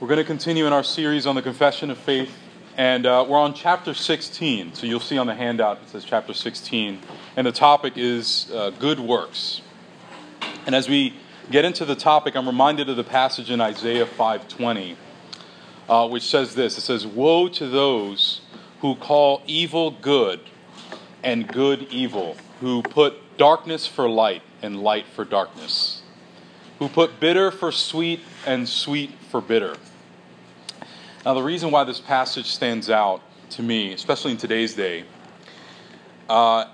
We're going to continue in our series on the confession of faith, and uh, we're on chapter 16. So you'll see on the handout it says chapter 16, and the topic is uh, good works. And as we get into the topic, I'm reminded of the passage in Isaiah 5:20, uh, which says this: It says, "Woe to those who call evil good and good evil, who put darkness for light and light for darkness, who put bitter for sweet and sweet for bitter." Now, the reason why this passage stands out to me, especially in today's day, uh,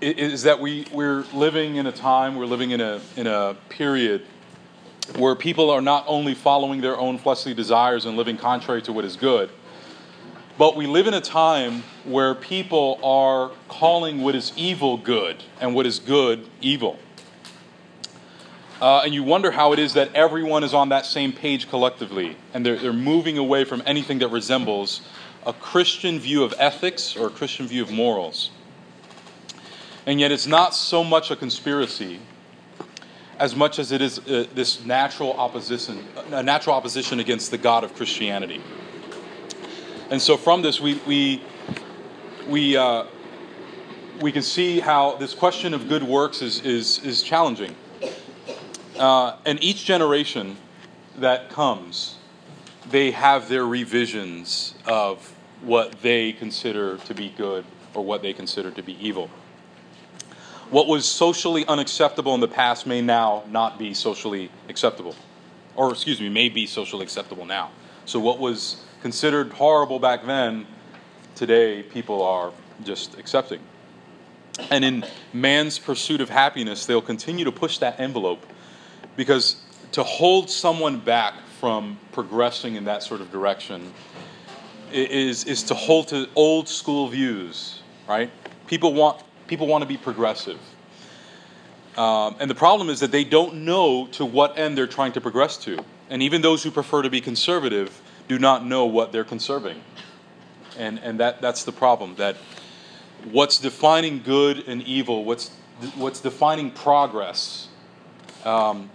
is that we, we're living in a time, we're living in a, in a period where people are not only following their own fleshly desires and living contrary to what is good, but we live in a time where people are calling what is evil good and what is good evil. Uh, and you wonder how it is that everyone is on that same page collectively, and they're, they're moving away from anything that resembles a Christian view of ethics or a Christian view of morals. And yet, it's not so much a conspiracy as much as it is uh, this natural opposition, a natural opposition against the God of Christianity. And so, from this, we we we uh, we can see how this question of good works is is is challenging. Uh, and each generation that comes, they have their revisions of what they consider to be good or what they consider to be evil. What was socially unacceptable in the past may now not be socially acceptable. Or, excuse me, may be socially acceptable now. So, what was considered horrible back then, today people are just accepting. And in man's pursuit of happiness, they'll continue to push that envelope because to hold someone back from progressing in that sort of direction is, is to hold to old school views, right? People want, people want to be progressive. Um, and the problem is that they don't know to what end they're trying to progress to. And even those who prefer to be conservative do not know what they're conserving. And, and that, that's the problem, that what's defining good and evil, what's, what's defining progress, um,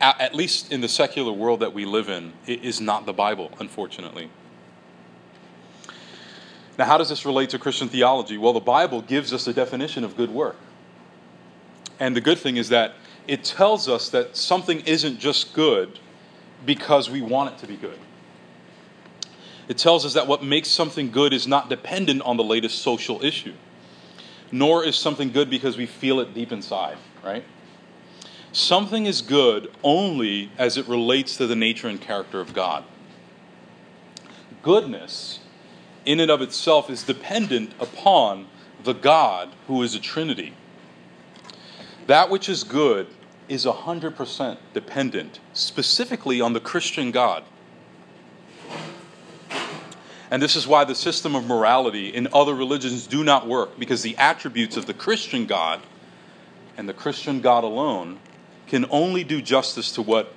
at least in the secular world that we live in, it is not the Bible, unfortunately. Now, how does this relate to Christian theology? Well, the Bible gives us a definition of good work. And the good thing is that it tells us that something isn't just good because we want it to be good. It tells us that what makes something good is not dependent on the latest social issue, nor is something good because we feel it deep inside, right? Something is good only as it relates to the nature and character of God. Goodness, in and of itself, is dependent upon the God who is a Trinity. That which is good is 100% dependent specifically on the Christian God. And this is why the system of morality in other religions do not work because the attributes of the Christian God and the Christian God alone can only do justice to what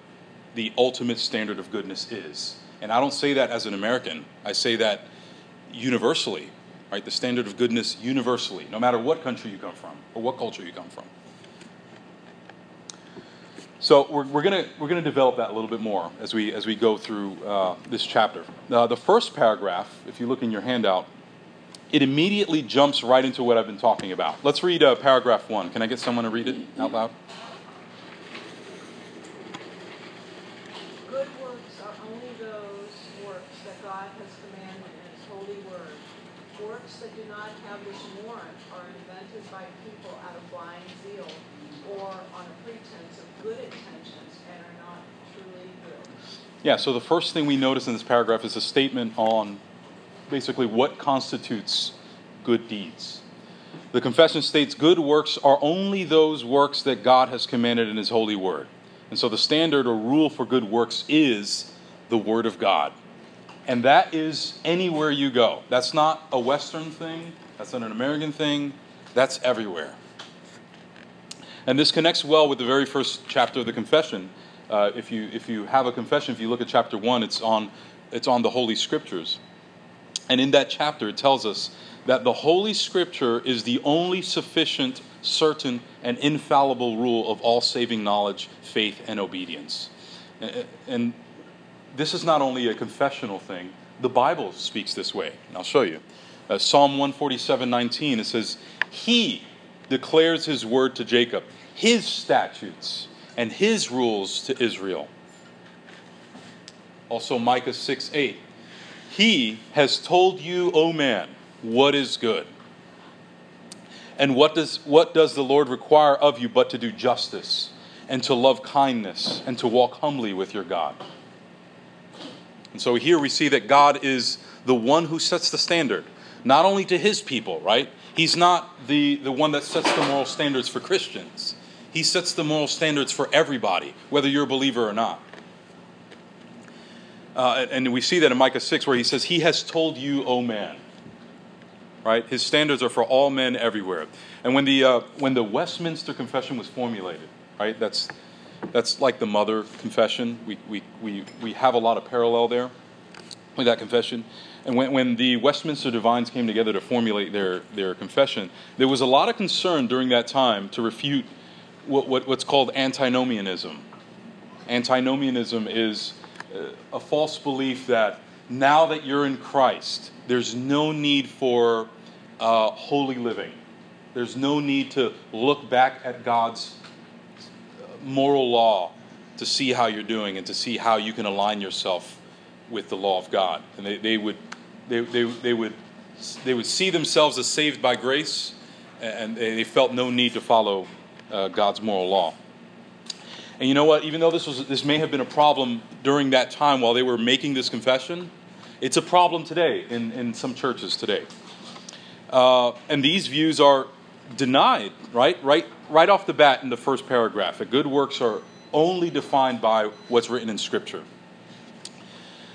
the ultimate standard of goodness is. And I don't say that as an American, I say that universally, right? The standard of goodness universally, no matter what country you come from or what culture you come from. So we're, we're going we're gonna develop that a little bit more as we, as we go through uh, this chapter. Uh, the first paragraph, if you look in your handout, it immediately jumps right into what I've been talking about. Let's read uh, paragraph one. Can I get someone to read it out loud? Yeah, so the first thing we notice in this paragraph is a statement on basically what constitutes good deeds. The confession states good works are only those works that God has commanded in His holy word. And so the standard or rule for good works is the Word of God. And that is anywhere you go. That's not a Western thing, that's not an American thing, that's everywhere. And this connects well with the very first chapter of the confession uh, if you if you have a confession, if you look at chapter one, it's on it's on the Holy Scriptures, and in that chapter it tells us that the Holy Scripture is the only sufficient, certain, and infallible rule of all saving knowledge, faith, and obedience. And this is not only a confessional thing, the Bible speaks this way. And I'll show you. Uh, Psalm 147 19, it says, He declares His word to Jacob, His statutes and His rules to Israel. Also, Micah 6 8. He has told you, O man, what is good. And what does, what does the Lord require of you but to do justice and to love kindness and to walk humbly with your God? And so here we see that God is the one who sets the standard, not only to his people, right? He's not the, the one that sets the moral standards for Christians. He sets the moral standards for everybody, whether you're a believer or not. Uh, and we see that in Micah 6, where he says, He has told you, O man. Right? His standards are for all men everywhere. And when the, uh, when the Westminster Confession was formulated, right, that's, that's like the mother confession. We, we, we, we have a lot of parallel there with that confession. And when, when the Westminster divines came together to formulate their, their confession, there was a lot of concern during that time to refute what, what, what's called antinomianism. Antinomianism is uh, a false belief that now that you're in Christ, there's no need for uh, holy living. There's no need to look back at God's moral law to see how you're doing and to see how you can align yourself with the law of God. And they, they would they, they, they would they would see themselves as saved by grace, and they felt no need to follow uh, God's moral law. And you know what? Even though this was this may have been a problem during that time while they were making this confession, it's a problem today in, in some churches today. Uh, and these views are denied, right? Right right off the bat in the first paragraph. That good works are only defined by what's written in Scripture.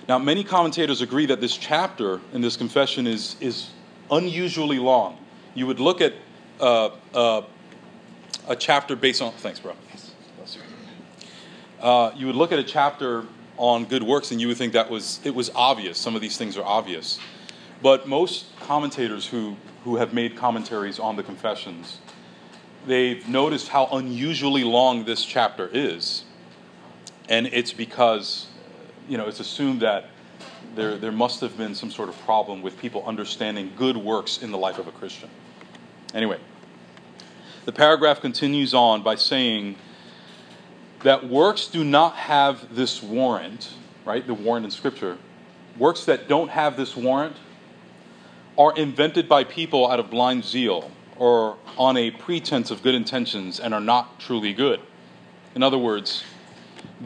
Now, many commentators agree that this chapter in this confession is, is unusually long. You would look at uh, uh, a chapter based on. Thanks, bro. Uh, you would look at a chapter on good works and you would think that was it was obvious. Some of these things are obvious, but most commentators who who have made commentaries on the confessions, they've noticed how unusually long this chapter is, and it's because you know, it's assumed that there, there must have been some sort of problem with people understanding good works in the life of a Christian. Anyway, the paragraph continues on by saying that works do not have this warrant, right? The warrant in Scripture. Works that don't have this warrant are invented by people out of blind zeal or on a pretense of good intentions and are not truly good. In other words,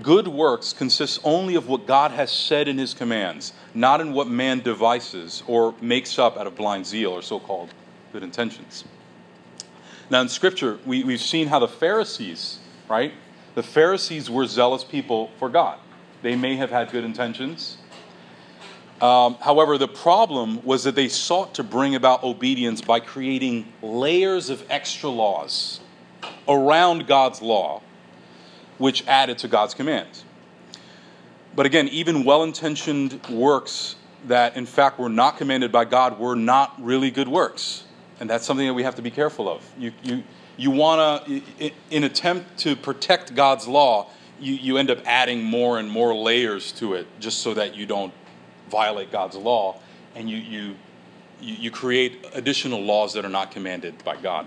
Good works consist only of what God has said in his commands, not in what man devises or makes up out of blind zeal or so called good intentions. Now, in Scripture, we, we've seen how the Pharisees, right? The Pharisees were zealous people for God. They may have had good intentions. Um, however, the problem was that they sought to bring about obedience by creating layers of extra laws around God's law which added to God's commands. But again, even well intentioned works that in fact were not commanded by God were not really good works. And that's something that we have to be careful of. You, you, you want to, in attempt to protect God's law, you, you end up adding more and more layers to it just so that you don't violate God's law and you, you, you create additional laws that are not commanded by God.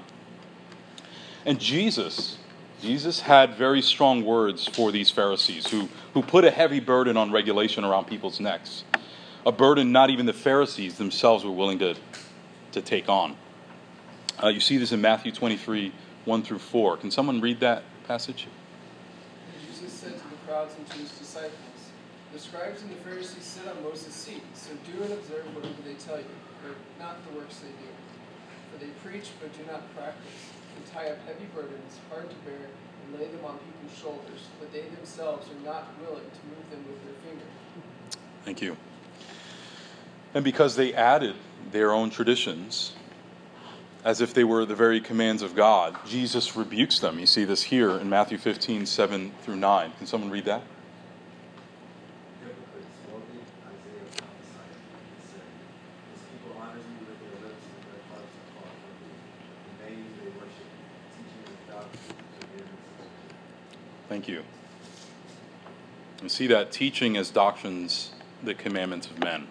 And Jesus, Jesus had very strong words for these Pharisees who, who put a heavy burden on regulation around people's necks. A burden not even the Pharisees themselves were willing to, to take on. Uh, you see this in Matthew 23 1 through 4. Can someone read that passage? Jesus said to the crowds and to his disciples, The scribes and the Pharisees sit on Moses' seat, so do and observe whatever they tell you, but not the works they do. For they preach but do not practice and tie up heavy burdens, hard to bear, and lay them on people's shoulders, but they themselves are not willing to move them with their finger. Thank you. And because they added their own traditions, as if they were the very commands of God, Jesus rebukes them. You see this here in Matthew 15, 7 through 9. Can someone read that? Thank you. And see that teaching as doctrines the commandments of men.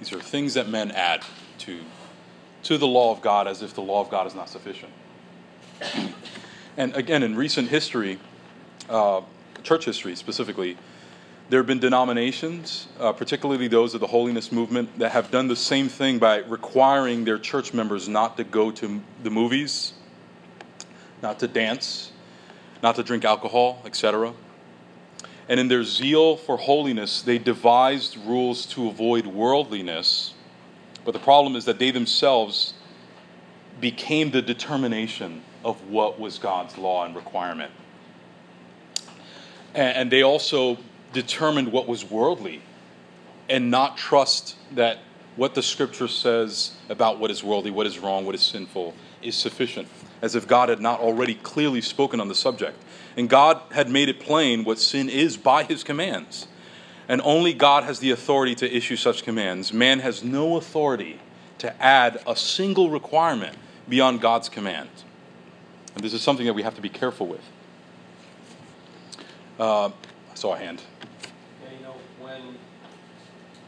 These are things that men add to, to the law of God as if the law of God is not sufficient. and again, in recent history, uh, church history specifically, there have been denominations, uh, particularly those of the holiness movement, that have done the same thing by requiring their church members not to go to the movies, not to dance, not to drink alcohol, etc. And in their zeal for holiness, they devised rules to avoid worldliness. But the problem is that they themselves became the determination of what was God's law and requirement. And they also determined what was worldly and not trust that what the scripture says about what is worldly, what is wrong, what is sinful is sufficient, as if God had not already clearly spoken on the subject. And God had made it plain what sin is by his commands. And only God has the authority to issue such commands. Man has no authority to add a single requirement beyond God's command. And this is something that we have to be careful with. Uh, I saw a hand. Yeah, you know, when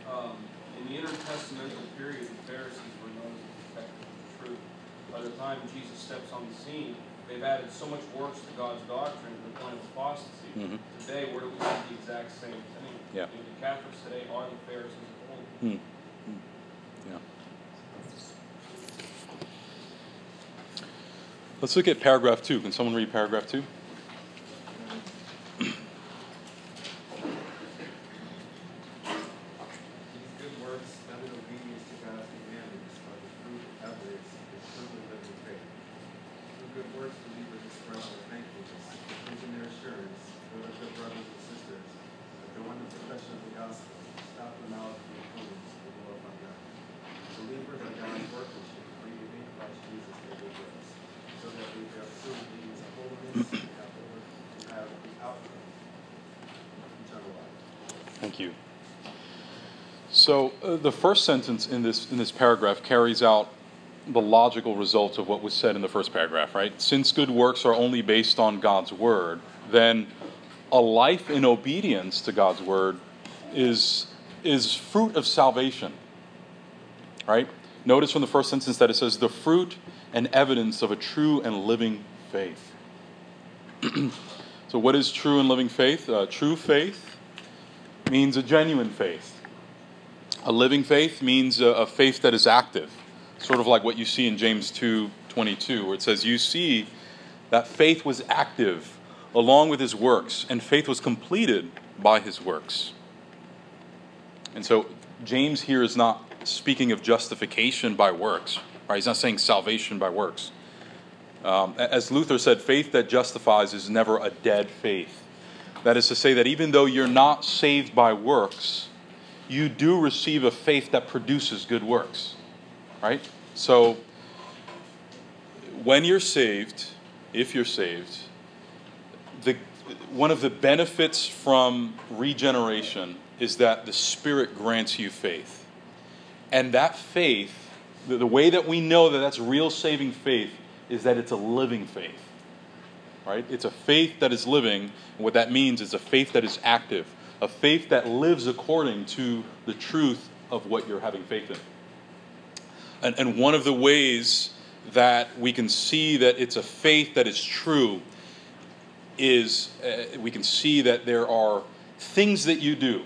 um, in the intertestamental period, the Pharisees were known as the protectors of the truth. By the time Jesus steps on the scene, they've added so much works to God's doctrine to the point of apostasy. Mm-hmm. Today, where do we see the exact same thing? Yeah. You know, the Catholics today are the Pharisees of old. Mm. Yeah. Let's look at paragraph two. Can someone read paragraph two? The first sentence in this in this paragraph carries out the logical result of what was said in the first paragraph, right? Since good works are only based on God's word, then a life in obedience to God's word is is fruit of salvation. Right? Notice from the first sentence that it says the fruit and evidence of a true and living faith. so what is true and living faith? Uh, true faith means a genuine faith. A living faith means a, a faith that is active, sort of like what you see in James 2:22, where it says, "You see that faith was active along with his works, and faith was completed by his works." And so James here is not speaking of justification by works, right? He's not saying salvation by works. Um, as Luther said, faith that justifies is never a dead faith. That is to say, that even though you're not saved by works, you do receive a faith that produces good works. Right? So, when you're saved, if you're saved, the, one of the benefits from regeneration is that the Spirit grants you faith. And that faith, the, the way that we know that that's real saving faith, is that it's a living faith right? It's a faith that is living, and what that means is a faith that is active, a faith that lives according to the truth of what you're having faith in. And, and one of the ways that we can see that it's a faith that is true is uh, we can see that there are things that you do,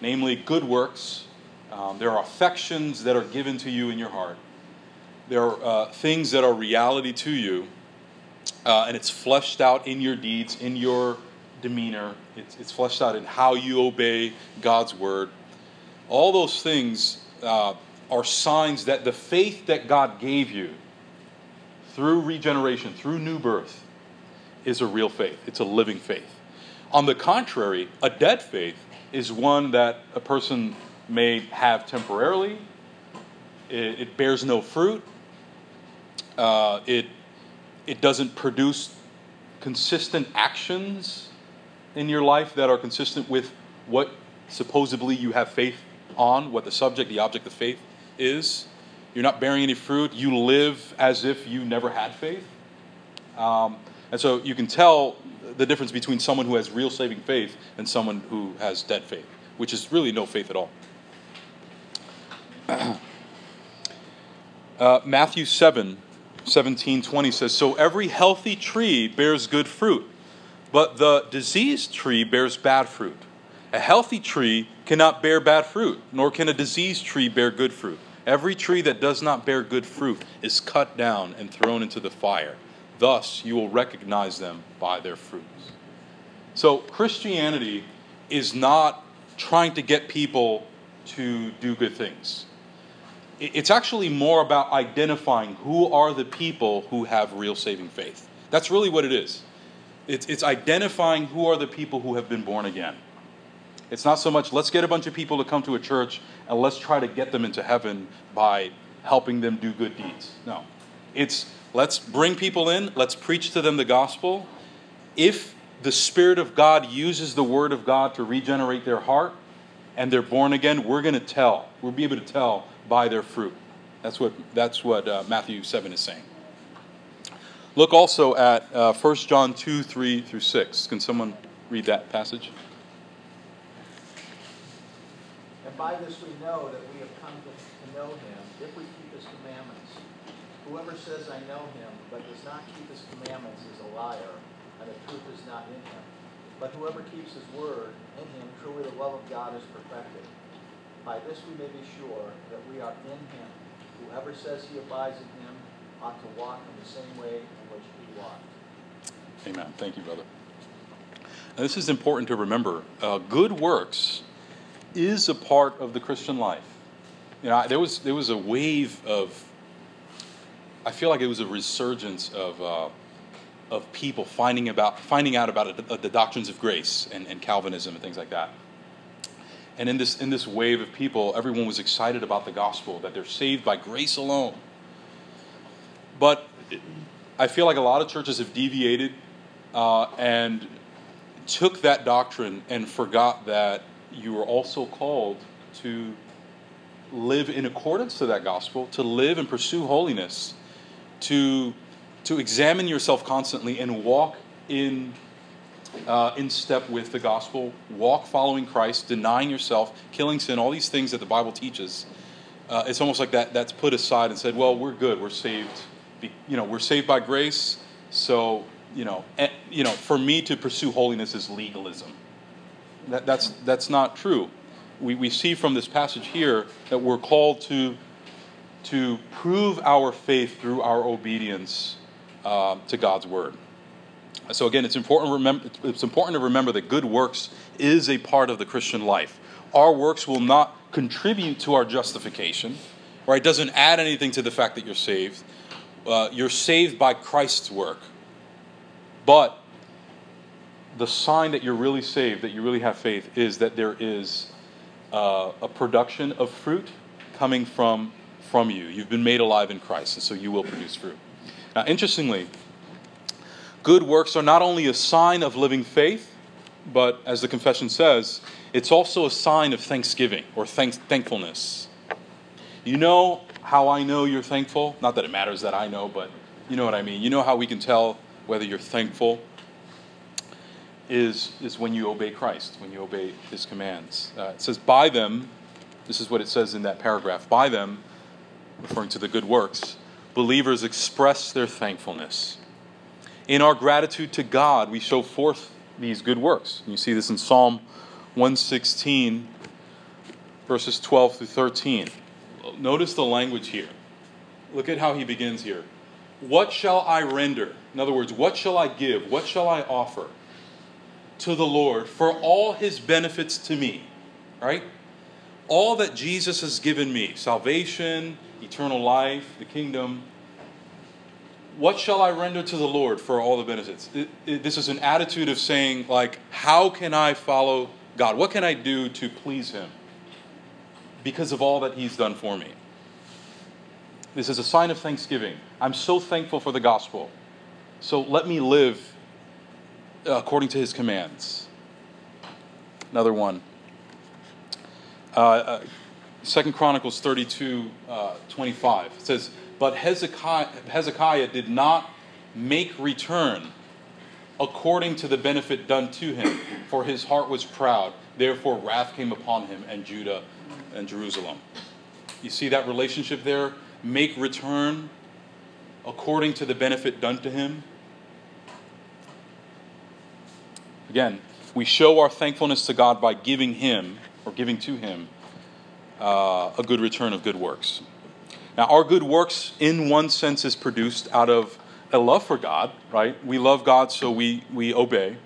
namely good works. Um, there are affections that are given to you in your heart. There are uh, things that are reality to you uh, and it's fleshed out in your deeds, in your demeanor. It's, it's fleshed out in how you obey God's word. All those things uh, are signs that the faith that God gave you through regeneration, through new birth, is a real faith. It's a living faith. On the contrary, a dead faith is one that a person may have temporarily. It, it bears no fruit. Uh, it it doesn't produce consistent actions in your life that are consistent with what supposedly you have faith on, what the subject, the object of faith is. You're not bearing any fruit. You live as if you never had faith. Um, And so you can tell the difference between someone who has real saving faith and someone who has dead faith, which is really no faith at all. uh, Matthew 7 17 20 says, So every healthy tree bears good fruit, but the diseased tree bears bad fruit. A healthy tree cannot bear bad fruit, nor can a diseased tree bear good fruit. Every tree that does not bear good fruit is cut down and thrown into the fire. Thus, you will recognize them by their fruits. So, Christianity is not trying to get people to do good things. It's actually more about identifying who are the people who have real saving faith. That's really what it is. It's, it's identifying who are the people who have been born again. It's not so much let's get a bunch of people to come to a church and let's try to get them into heaven by helping them do good deeds. No. It's let's bring people in, let's preach to them the gospel. If the Spirit of God uses the Word of God to regenerate their heart and they're born again, we're going to tell. We'll be able to tell by their fruit. That's what, that's what uh, Matthew 7 is saying. Look also at uh, 1 John 2 3 through 6. Can someone read that passage? And by this we know that we have come to, to know him if we keep his commandments. Whoever says, I know him, but does not keep his commandments is a liar, and the truth is not in him. But whoever keeps his word, in him truly the love of God is perfected. By this we may be sure that we are in him. Whoever says he abides in him ought to walk in the same way in which he walked. Amen. Thank you, brother. Now, this is important to remember. Uh, good works is a part of the Christian life. You know, there was there was a wave of. I feel like it was a resurgence of uh, of people finding about finding out about it, the doctrines of grace and, and Calvinism and things like that. And in this in this wave of people, everyone was excited about the gospel that they're saved by grace alone. But I feel like a lot of churches have deviated uh, and took that doctrine and forgot that you are also called to live in accordance to that gospel, to live and pursue holiness, to, to examine yourself constantly and walk in, uh, in step with the gospel, walk following Christ, denying yourself, killing sin, all these things that the Bible teaches. Uh, it's almost like that that's put aside and said, well, we're good, we're saved. You know, we're saved by grace, so, you know, and, you know, for me to pursue holiness is legalism that, that's, that's not true. We, we see from this passage here that we're called to, to prove our faith through our obedience uh, to God's word. So again, it's important, remember, it's important to remember that good works is a part of the Christian life. Our works will not contribute to our justification, right? It doesn't add anything to the fact that you're saved. Uh, you're saved by Christ's work. But the sign that you're really saved, that you really have faith, is that there is uh, a production of fruit coming from, from you. You've been made alive in Christ, and so you will produce fruit. Now, interestingly, good works are not only a sign of living faith, but as the confession says, it's also a sign of thanksgiving or thanks, thankfulness. You know how I know you're thankful? Not that it matters that I know, but you know what I mean. You know how we can tell whether you're thankful is, is when you obey Christ, when you obey his commands. Uh, it says, By them, this is what it says in that paragraph, by them, referring to the good works, believers express their thankfulness. In our gratitude to God, we show forth these good works. You see this in Psalm 116, verses 12 through 13. Notice the language here. Look at how he begins here. What shall I render? In other words, what shall I give? What shall I offer? to the Lord for all his benefits to me, right? All that Jesus has given me salvation, eternal life, the kingdom. What shall I render to the Lord for all the benefits? It, it, this is an attitude of saying, like, how can I follow God? What can I do to please Him because of all that He's done for me? This is a sign of thanksgiving. I'm so thankful for the gospel. So let me live according to his commands. Another one. Uh, uh, Second Chronicles 32, uh, 25. It says, But Hezekiah, Hezekiah did not make return according to the benefit done to him. For his heart was proud. Therefore, wrath came upon him and Judah and Jerusalem. You see that relationship there? Make return according to the benefit done to him. Again, we show our thankfulness to God by giving him or giving to him uh, a good return of good works. Now, our good works, in one sense, is produced out of a love for God, right? We love God, so we, we obey.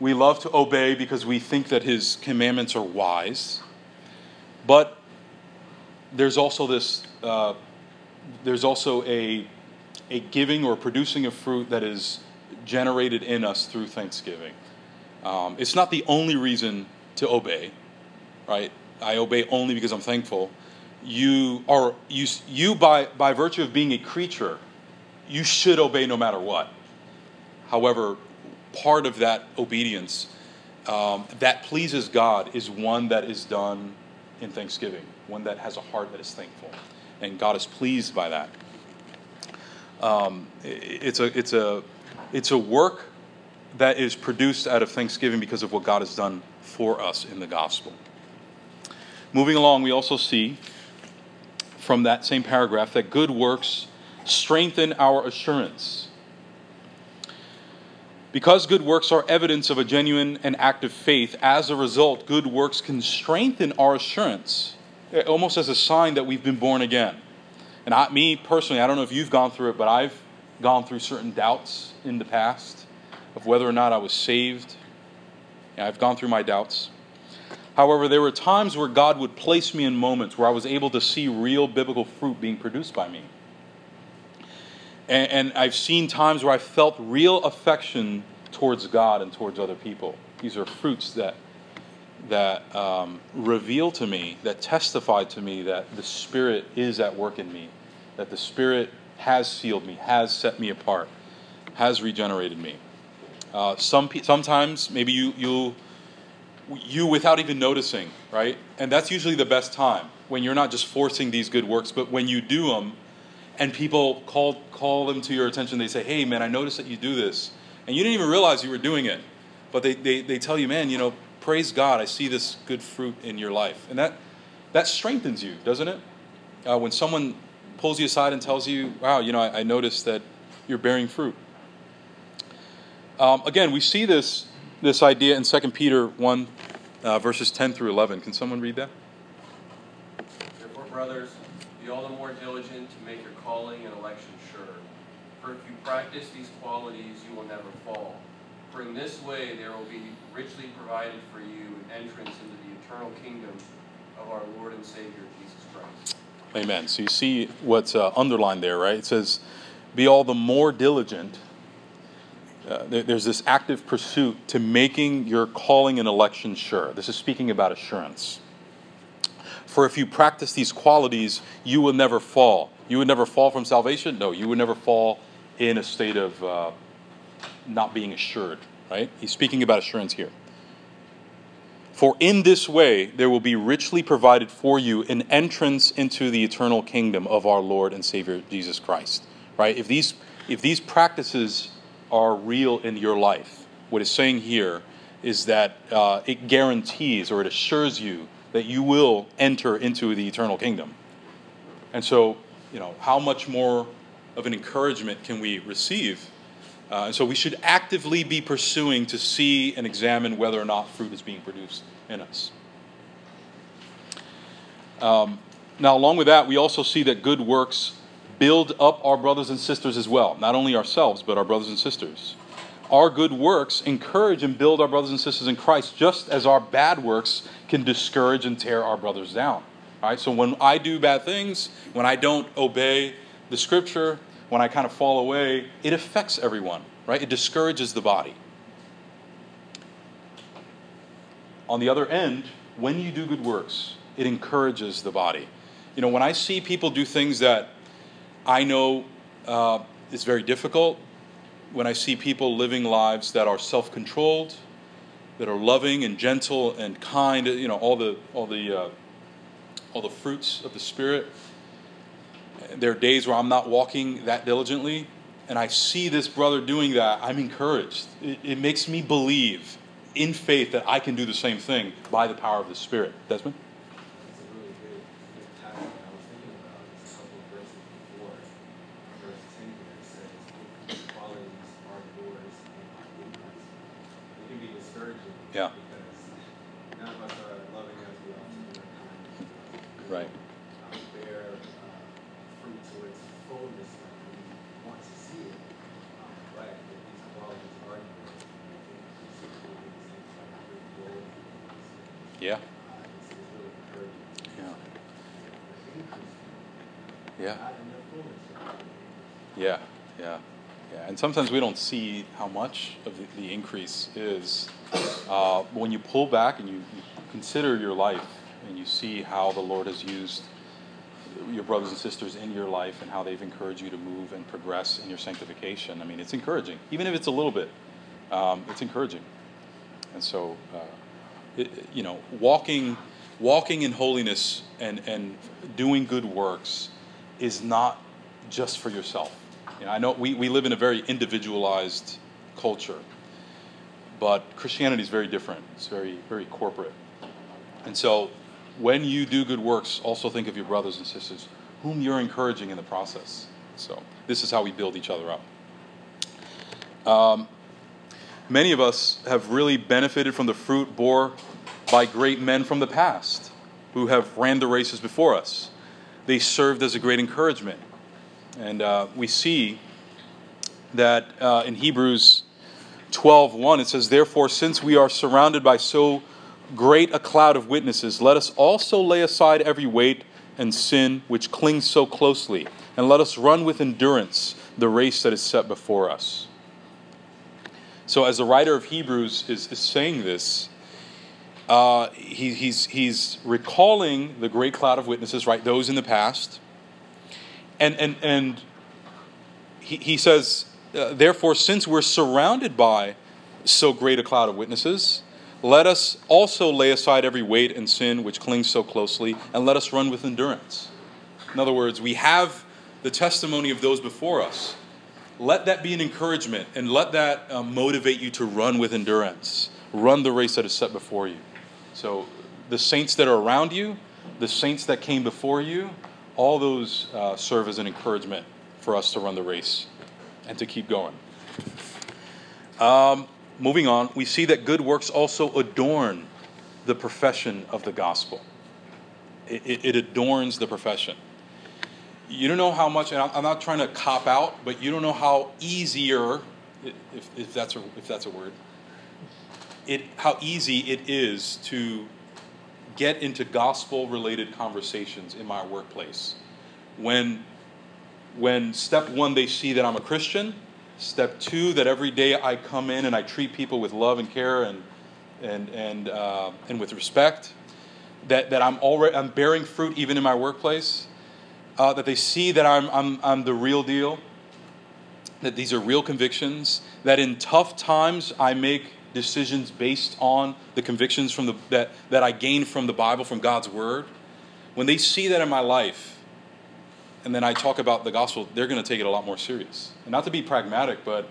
We love to obey because we think that His commandments are wise. But there's also this, uh, there's also a, a giving or producing of fruit that is generated in us through thanksgiving. Um, it's not the only reason to obey, right? I obey only because I'm thankful you are you you by by virtue of being a creature you should obey no matter what however part of that obedience um, that pleases god is one that is done in thanksgiving one that has a heart that is thankful. And god is pleased by that. Um, it's a it's a it's a work that is produced out of thanksgiving because of what god has done for us in the gospel. Moving along we also see from that same paragraph that good works strengthen our assurance. Because good works are evidence of a genuine and active faith, as a result, good works can strengthen our assurance, almost as a sign that we've been born again. And I, me personally, I don't know if you've gone through it, but I've gone through certain doubts in the past of whether or not I was saved. Yeah, I've gone through my doubts. However, there were times where God would place me in moments where I was able to see real biblical fruit being produced by me. And, and I've seen times where I felt real affection towards God and towards other people. These are fruits that that um, reveal to me, that testify to me that the Spirit is at work in me, that the Spirit has sealed me, has set me apart, has regenerated me. Uh, some sometimes maybe you you'll you without even noticing, right? And that's usually the best time when you're not just forcing these good works, but when you do them and people call, call them to your attention, they say, hey, man, I noticed that you do this. And you didn't even realize you were doing it. But they, they, they tell you, man, you know, praise God, I see this good fruit in your life. And that, that strengthens you, doesn't it? Uh, when someone pulls you aside and tells you, wow, you know, I, I noticed that you're bearing fruit. Um, again, we see this this idea in 2 Peter 1, uh, verses 10 through 11. Can someone read that? Brothers, be all the more diligent to make your calling and election sure. For if you practice these qualities, you will never fall. For in this way there will be richly provided for you an entrance into the eternal kingdom of our Lord and Savior Jesus Christ. Amen. So you see what's uh, underlined there, right? It says, Be all the more diligent uh, there's this active pursuit to making your calling and election sure. This is speaking about assurance. For if you practice these qualities, you will never fall. You would never fall from salvation? No, you would never fall in a state of uh, not being assured, right? He's speaking about assurance here. For in this way there will be richly provided for you an entrance into the eternal kingdom of our Lord and Savior Jesus Christ. Right? If these if these practices are real in your life. What it's saying here is that uh, it guarantees or it assures you that you will enter into the eternal kingdom. And so, you know, how much more of an encouragement can we receive? Uh, and so we should actively be pursuing to see and examine whether or not fruit is being produced in us. Um, now, along with that, we also see that good works build up our brothers and sisters as well, not only ourselves, but our brothers and sisters. Our good works encourage and build our brothers and sisters in Christ, just as our bad works can discourage and tear our brothers down. Right? So when I do bad things, when I don't obey the scripture, when I kind of fall away, it affects everyone, right? It discourages the body. On the other end, when you do good works, it encourages the body. You know, when I see people do things that I know uh, it's very difficult when I see people living lives that are self-controlled, that are loving and gentle and kind. You know, all the all the uh, all the fruits of the spirit. There are days where I'm not walking that diligently, and I see this brother doing that, I'm encouraged. It, it makes me believe in faith that I can do the same thing by the power of the Spirit. Desmond? That's a really good, good tactic. I was thinking about this a couple of verses before. Verse 10 here it says, These qualities are yours and are in us. It can be discouraging. Yeah. Because none of us are loving as we ought to be, or kind as we ought to be. Right. Um, bear uh, fruit to its fullness like we want to see it. Um, but that these qualities are yours. And I think we see it in these things like good glory. Yeah. Uh, it's, it's really encouraging. Yeah. Yeah. Yeah. Not in their fullness. Yeah, yeah, yeah. And sometimes we don't see how much of the, the increase is. Uh, when you pull back and you, you consider your life and you see how the Lord has used your brothers and sisters in your life and how they've encouraged you to move and progress in your sanctification, I mean, it's encouraging. Even if it's a little bit, um, it's encouraging. And so, uh, it, you know, walking, walking in holiness and, and doing good works is not just for yourself. You know, I know we, we live in a very individualized culture, but Christianity is very different. It's very, very corporate. And so when you do good works, also think of your brothers and sisters whom you're encouraging in the process. So this is how we build each other up. Um, many of us have really benefited from the fruit bore by great men from the past who have ran the races before us. They served as a great encouragement. And uh, we see that uh, in Hebrews 12:1 it says, "Therefore, since we are surrounded by so great a cloud of witnesses, let us also lay aside every weight and sin which clings so closely, and let us run with endurance the race that is set before us." So, as the writer of Hebrews is, is saying this, uh, he, he's, he's recalling the great cloud of witnesses, right? Those in the past. And, and, and he, he says, uh, therefore, since we're surrounded by so great a cloud of witnesses, let us also lay aside every weight and sin which clings so closely, and let us run with endurance. In other words, we have the testimony of those before us. Let that be an encouragement, and let that uh, motivate you to run with endurance. Run the race that is set before you. So, the saints that are around you, the saints that came before you, all those uh, serve as an encouragement for us to run the race and to keep going. Um, moving on, we see that good works also adorn the profession of the gospel. It, it, it adorns the profession. You don't know how much, and I'm, not trying to cop out, but you don't know how easier, if, if that's a, if that's a word, it how easy it is to get into gospel related conversations in my workplace when when step one they see that i'm a christian. Step two that every day i come in and i treat people with love and care and and and uh, and with respect that that i'm already i'm bearing fruit even in my workplace uh, that they see that I'm, I'm i'm the real deal that these are real convictions that in tough times i make decisions based on the convictions from the, that, that I gain from the Bible, from God's Word, when they see that in my life, and then I talk about the gospel, they're going to take it a lot more serious. And not to be pragmatic, but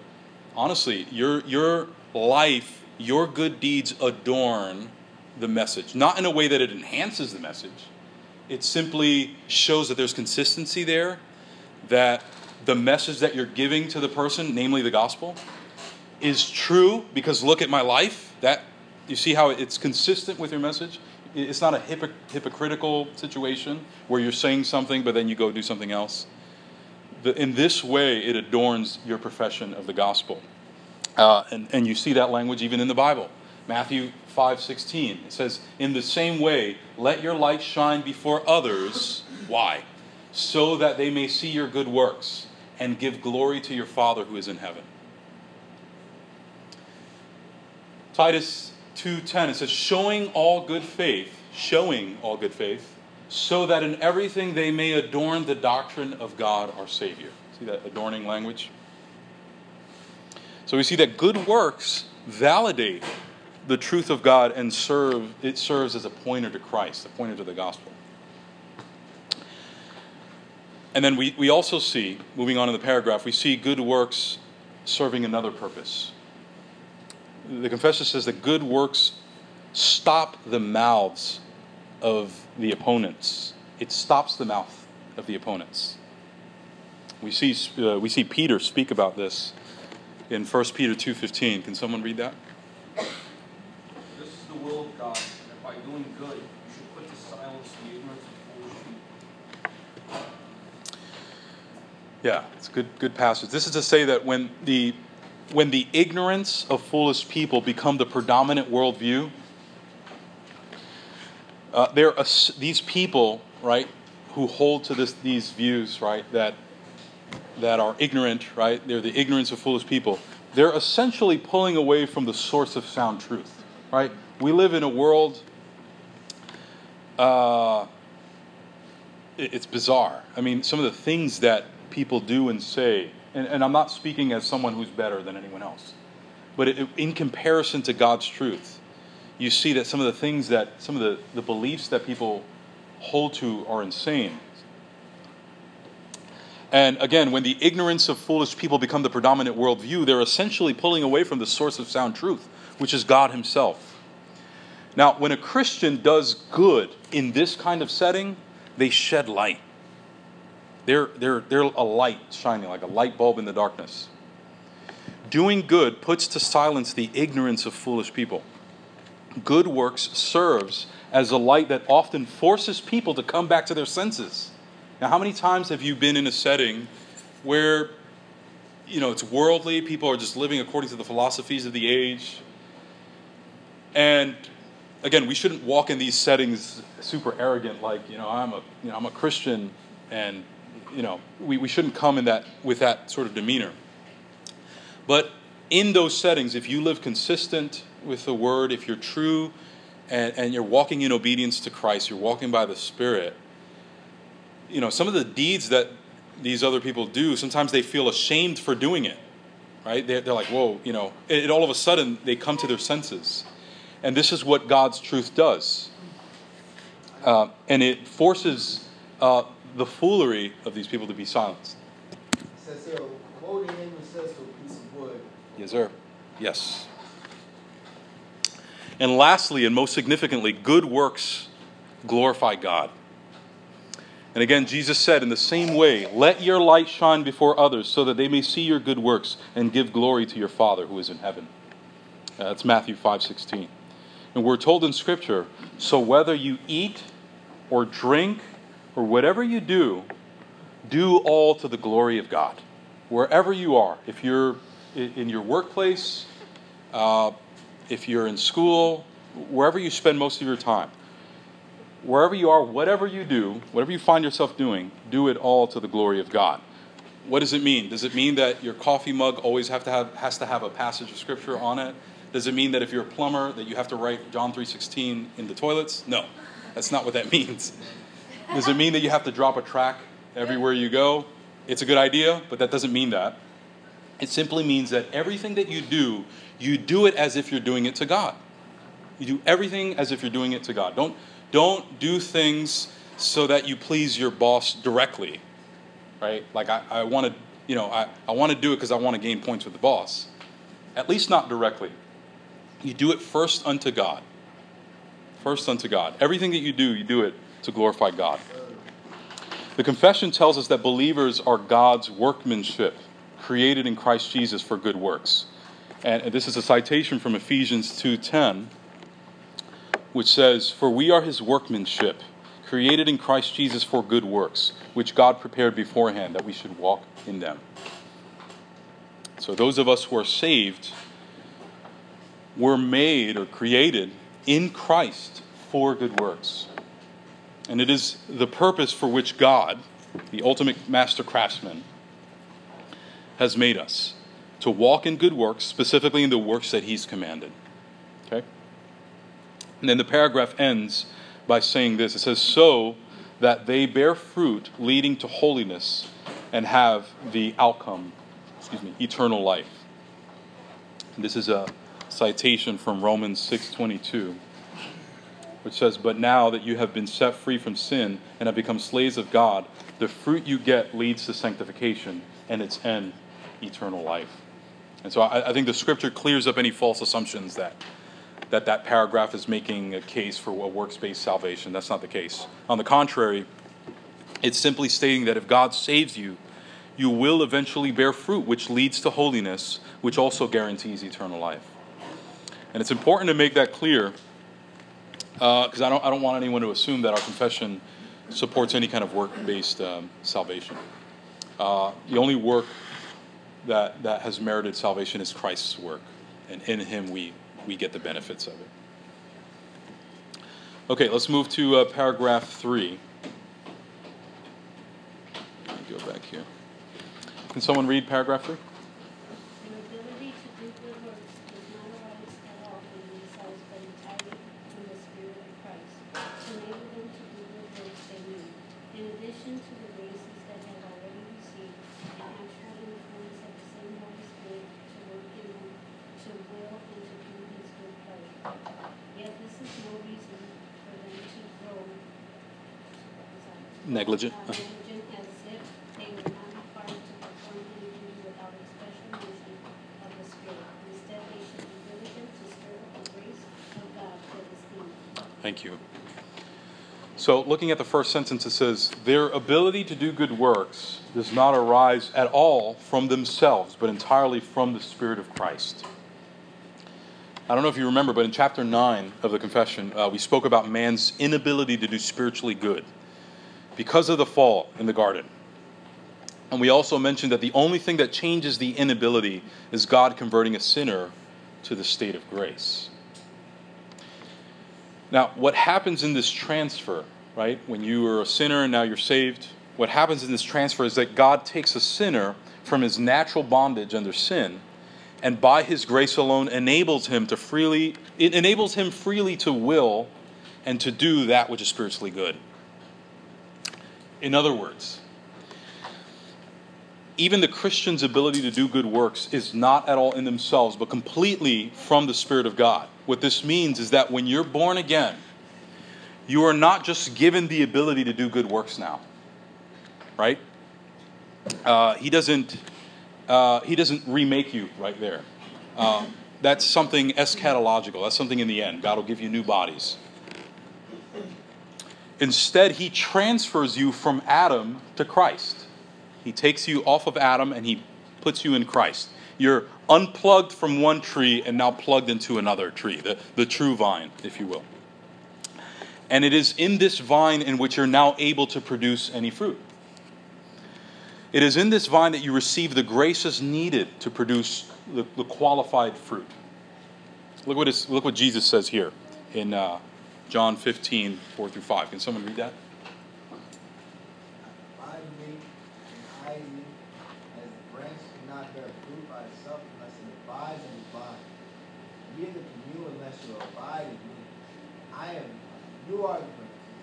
honestly, your, your life, your good deeds adorn the message. Not in a way that it enhances the message, it simply shows that there's consistency there, that the message that you're giving to the person, namely the gospel, is true because look at my life. That you see how it's consistent with your message. It's not a hypoc- hypocritical situation where you're saying something but then you go do something else. The, in this way, it adorns your profession of the gospel, uh, and and you see that language even in the Bible. Matthew five sixteen. It says, "In the same way, let your light shine before others. Why? So that they may see your good works and give glory to your Father who is in heaven." Titus 2:10 it says showing all good faith, showing all good faith, so that in everything they may adorn the doctrine of God our Savior. See that adorning language? So we see that good works validate the truth of God and serve it serves as a pointer to Christ, a pointer to the gospel. and then we, we also see, moving on in the paragraph, we see good works serving another purpose. The confessor says that good works stop the mouths of the opponents. It stops the mouth of the opponents. We see, uh, we see Peter speak about this in 1 Peter 2.15. Can someone read that? This is the will of God, that by doing good, you should put to silence the ignorance of foolish people. Yeah, it's a good, good passage. This is to say that when the, when the ignorance of foolish people become the predominant worldview, uh, there are these people, right, who hold to this, these views, right, that that are ignorant, right? They're the ignorance of foolish people. They're essentially pulling away from the source of sound truth, right? We live in a world. Uh, it's bizarre. I mean, some of the things that people do and say, and, and I'm not speaking as someone who's better than anyone else, but it, in comparison to God's truth, you see that some of the things that, some of the, the beliefs that people hold to are insane. And again, when the ignorance of foolish people become the predominant worldview, they're essentially pulling away from the source of sound truth, which is God Himself. Now, when a Christian does good in this kind of setting, they shed light. They're, they're, they're a light shining, like a light bulb in the darkness. Doing good puts to silence the ignorance of foolish people good works serves as a light that often forces people to come back to their senses. Now, how many times have you been in a setting where, you know, it's worldly, people are just living according to the philosophies of the age? And again, we shouldn't walk in these settings super arrogant, like, you know, I'm a, you know, I'm a Christian, and, you know, we, we shouldn't come in that with that sort of demeanor. But in those settings, if you live consistent with the word, if you're true and, and you're walking in obedience to Christ, you're walking by the Spirit, you know, some of the deeds that these other people do, sometimes they feel ashamed for doing it, right? They're, they're like, whoa, you know, it, all of a sudden they come to their senses. And this is what God's truth does. Uh, and it forces uh, the foolery of these people to be silenced. Says here, quoting English says to a piece of wood. Yes, sir. Yes. And lastly, and most significantly, good works glorify God. And again, Jesus said, in the same way, let your light shine before others so that they may see your good works and give glory to your Father who is in heaven. Uh, that's Matthew 5:16. And we're told in Scripture, so whether you eat or drink or whatever you do, do all to the glory of God. Wherever you are, if you're in your workplace, uh, if you're in school, wherever you spend most of your time, wherever you are, whatever you do, whatever you find yourself doing, do it all to the glory of God. What does it mean? Does it mean that your coffee mug always have to have, has to have a passage of scripture on it? Does it mean that if you're a plumber that you have to write John 3:16 in the toilets? No. That's not what that means. Does it mean that you have to drop a track everywhere you go? It's a good idea, but that doesn't mean that. It simply means that everything that you do, you do it as if you're doing it to God. You do everything as if you're doing it to God. Don't, don't do things so that you please your boss directly, right? Like, I, I want to, you know, I, I want to do it because I want to gain points with the boss. At least not directly. You do it first unto God. First unto God. Everything that you do, you do it to glorify God. The confession tells us that believers are God's workmanship created in Christ Jesus for good works. And this is a citation from Ephesians 2:10, which says, "For we are his workmanship, created in Christ Jesus for good works, which God prepared beforehand that we should walk in them." So those of us who are saved were made or created in Christ for good works. And it is the purpose for which God, the ultimate master craftsman, has made us to walk in good works, specifically in the works that He's commanded. Okay? And then the paragraph ends by saying this it says, So that they bear fruit leading to holiness and have the outcome, excuse me, eternal life. And this is a citation from Romans 6:22 which says, "But now that you have been set free from sin and have become slaves of God, the fruit you get leads to sanctification, and its end, eternal life. And so I, I think the scripture clears up any false assumptions that that that paragraph is making a case for a works-based salvation. That's not the case. On the contrary, it's simply stating that if God saves you, you will eventually bear fruit, which leads to holiness, which also guarantees eternal life. And it's important to make that clear because uh, I, don't, I don't want anyone to assume that our confession supports any kind of work based um, salvation. Uh, the only work that, that has merited salvation is Christ's work, and in Him we, we get the benefits of it. Okay, let's move to uh, paragraph three. Let me go back here. Can someone read paragraph three? Thank you. So, looking at the first sentence, it says, Their ability to do good works does not arise at all from themselves, but entirely from the Spirit of Christ. I don't know if you remember, but in chapter 9 of the confession, uh, we spoke about man's inability to do spiritually good because of the fall in the garden. And we also mentioned that the only thing that changes the inability is God converting a sinner to the state of grace. Now, what happens in this transfer, right? When you were a sinner and now you're saved, what happens in this transfer is that God takes a sinner from his natural bondage under sin and by his grace alone enables him to freely it enables him freely to will and to do that which is spiritually good. In other words, even the Christian's ability to do good works is not at all in themselves, but completely from the Spirit of God. What this means is that when you're born again, you are not just given the ability to do good works now, right? Uh, he doesn't. Uh, he doesn't remake you right there. Uh, that's something eschatological. That's something in the end. God will give you new bodies. Instead, he transfers you from Adam to Christ. He takes you off of Adam and he puts you in Christ. You're unplugged from one tree and now plugged into another tree, the, the true vine, if you will. And it is in this vine in which you're now able to produce any fruit. It is in this vine that you receive the graces needed to produce the, the qualified fruit. Look what, look what Jesus says here in uh, John 15, 4 through 5. Can someone read that? Abide in me, and I in you, as the branch cannot bear fruit by itself unless it abides in the vine. Neither can you unless you abide in me. I am you are the branches.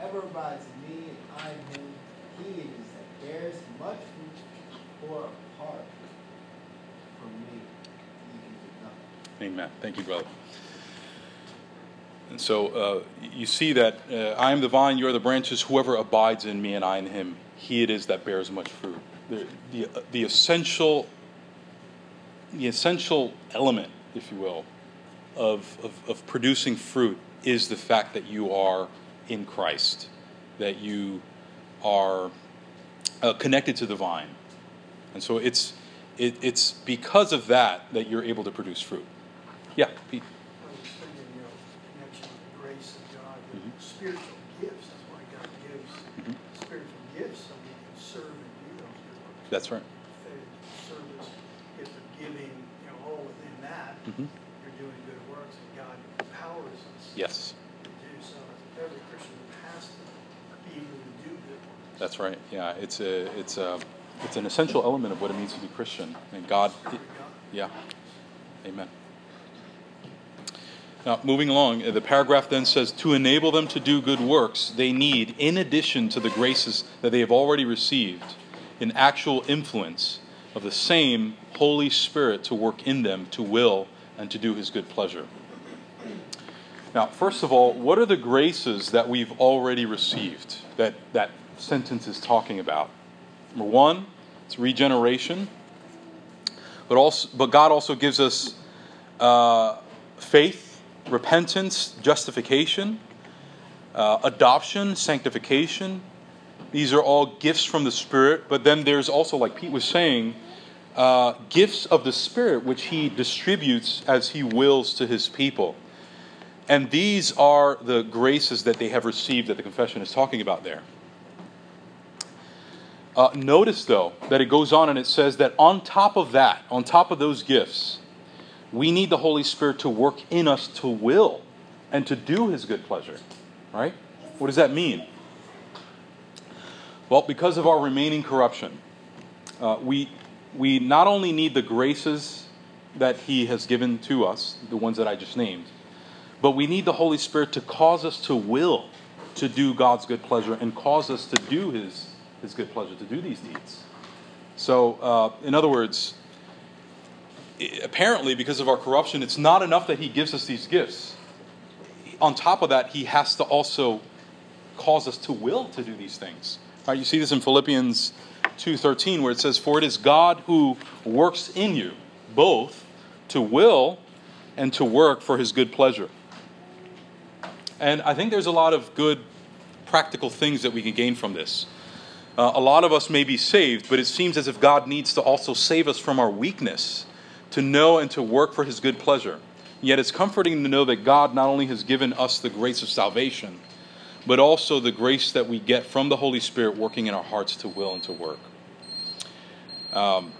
Whoever abides in me and I in him, he it is that bears much fruit, for apart from me, you can do nothing. Amen. Thank you, brother. And so uh, you see that uh, I am the vine, you are the branches. Whoever abides in me and I in him, he it is that bears much fruit. The, the, uh, the essential, the essential element, if you will, of, of, of producing fruit is the fact that you are in Christ, that you are uh, connected to the vine. And so it's, it, it's because of that that you're able to produce fruit. Yeah, Pete. spiritual gifts. That's why God gives mm-hmm. spiritual gifts so we can serve and do those good works. That's right. Service, gift of giving, you know, all within that, mm-hmm. you're doing good works, and God empowers us. Yes. To do so. Every Christian has to be able to do good works. That's right. Yeah, it's a it's a it's an essential element of what it means to be Christian, and God. Yeah. Amen. Now, moving along, the paragraph then says to enable them to do good works, they need, in addition to the graces that they have already received, an actual influence of the same Holy Spirit to work in them to will and to do His good pleasure. Now, first of all, what are the graces that we've already received that, that sentence is talking about. Number one, it's regeneration, but also, but God also gives us uh, faith, repentance, justification, uh, adoption, sanctification. These are all gifts from the Spirit, but then there's also, like Pete was saying, uh, gifts of the Spirit which He distributes as He wills to His people. And these are the graces that they have received that the confession is talking about there. Uh, notice, though, that it goes on and it says that on top of that, on top of those gifts, we need the Holy Spirit to work in us to will and to do His good pleasure. Right? What does that mean? Well, because of our remaining corruption, uh, we, we not only need the graces that He has given to us, the ones that I just named, but we need the Holy Spirit to cause us to will to do God's good pleasure and cause us to do His, His good pleasure, to do these deeds. So, uh, in other words, apparently, because of our corruption, it's not enough that He gives us these gifts. On top of that, He has to also cause us to will to do these things. Right, you see this in Philippians 2:13 where it says for it is God who works in you both to will and to work for his good pleasure. And I think there's a lot of good practical things that we can gain from this. Uh, a lot of us may be saved, but it seems as if God needs to also save us from our weakness to know and to work for his good pleasure. Yet it's comforting to know that God not only has given us the grace of salvation, but also the grace that we get from the Holy Spirit working in our hearts to will and to work. Um,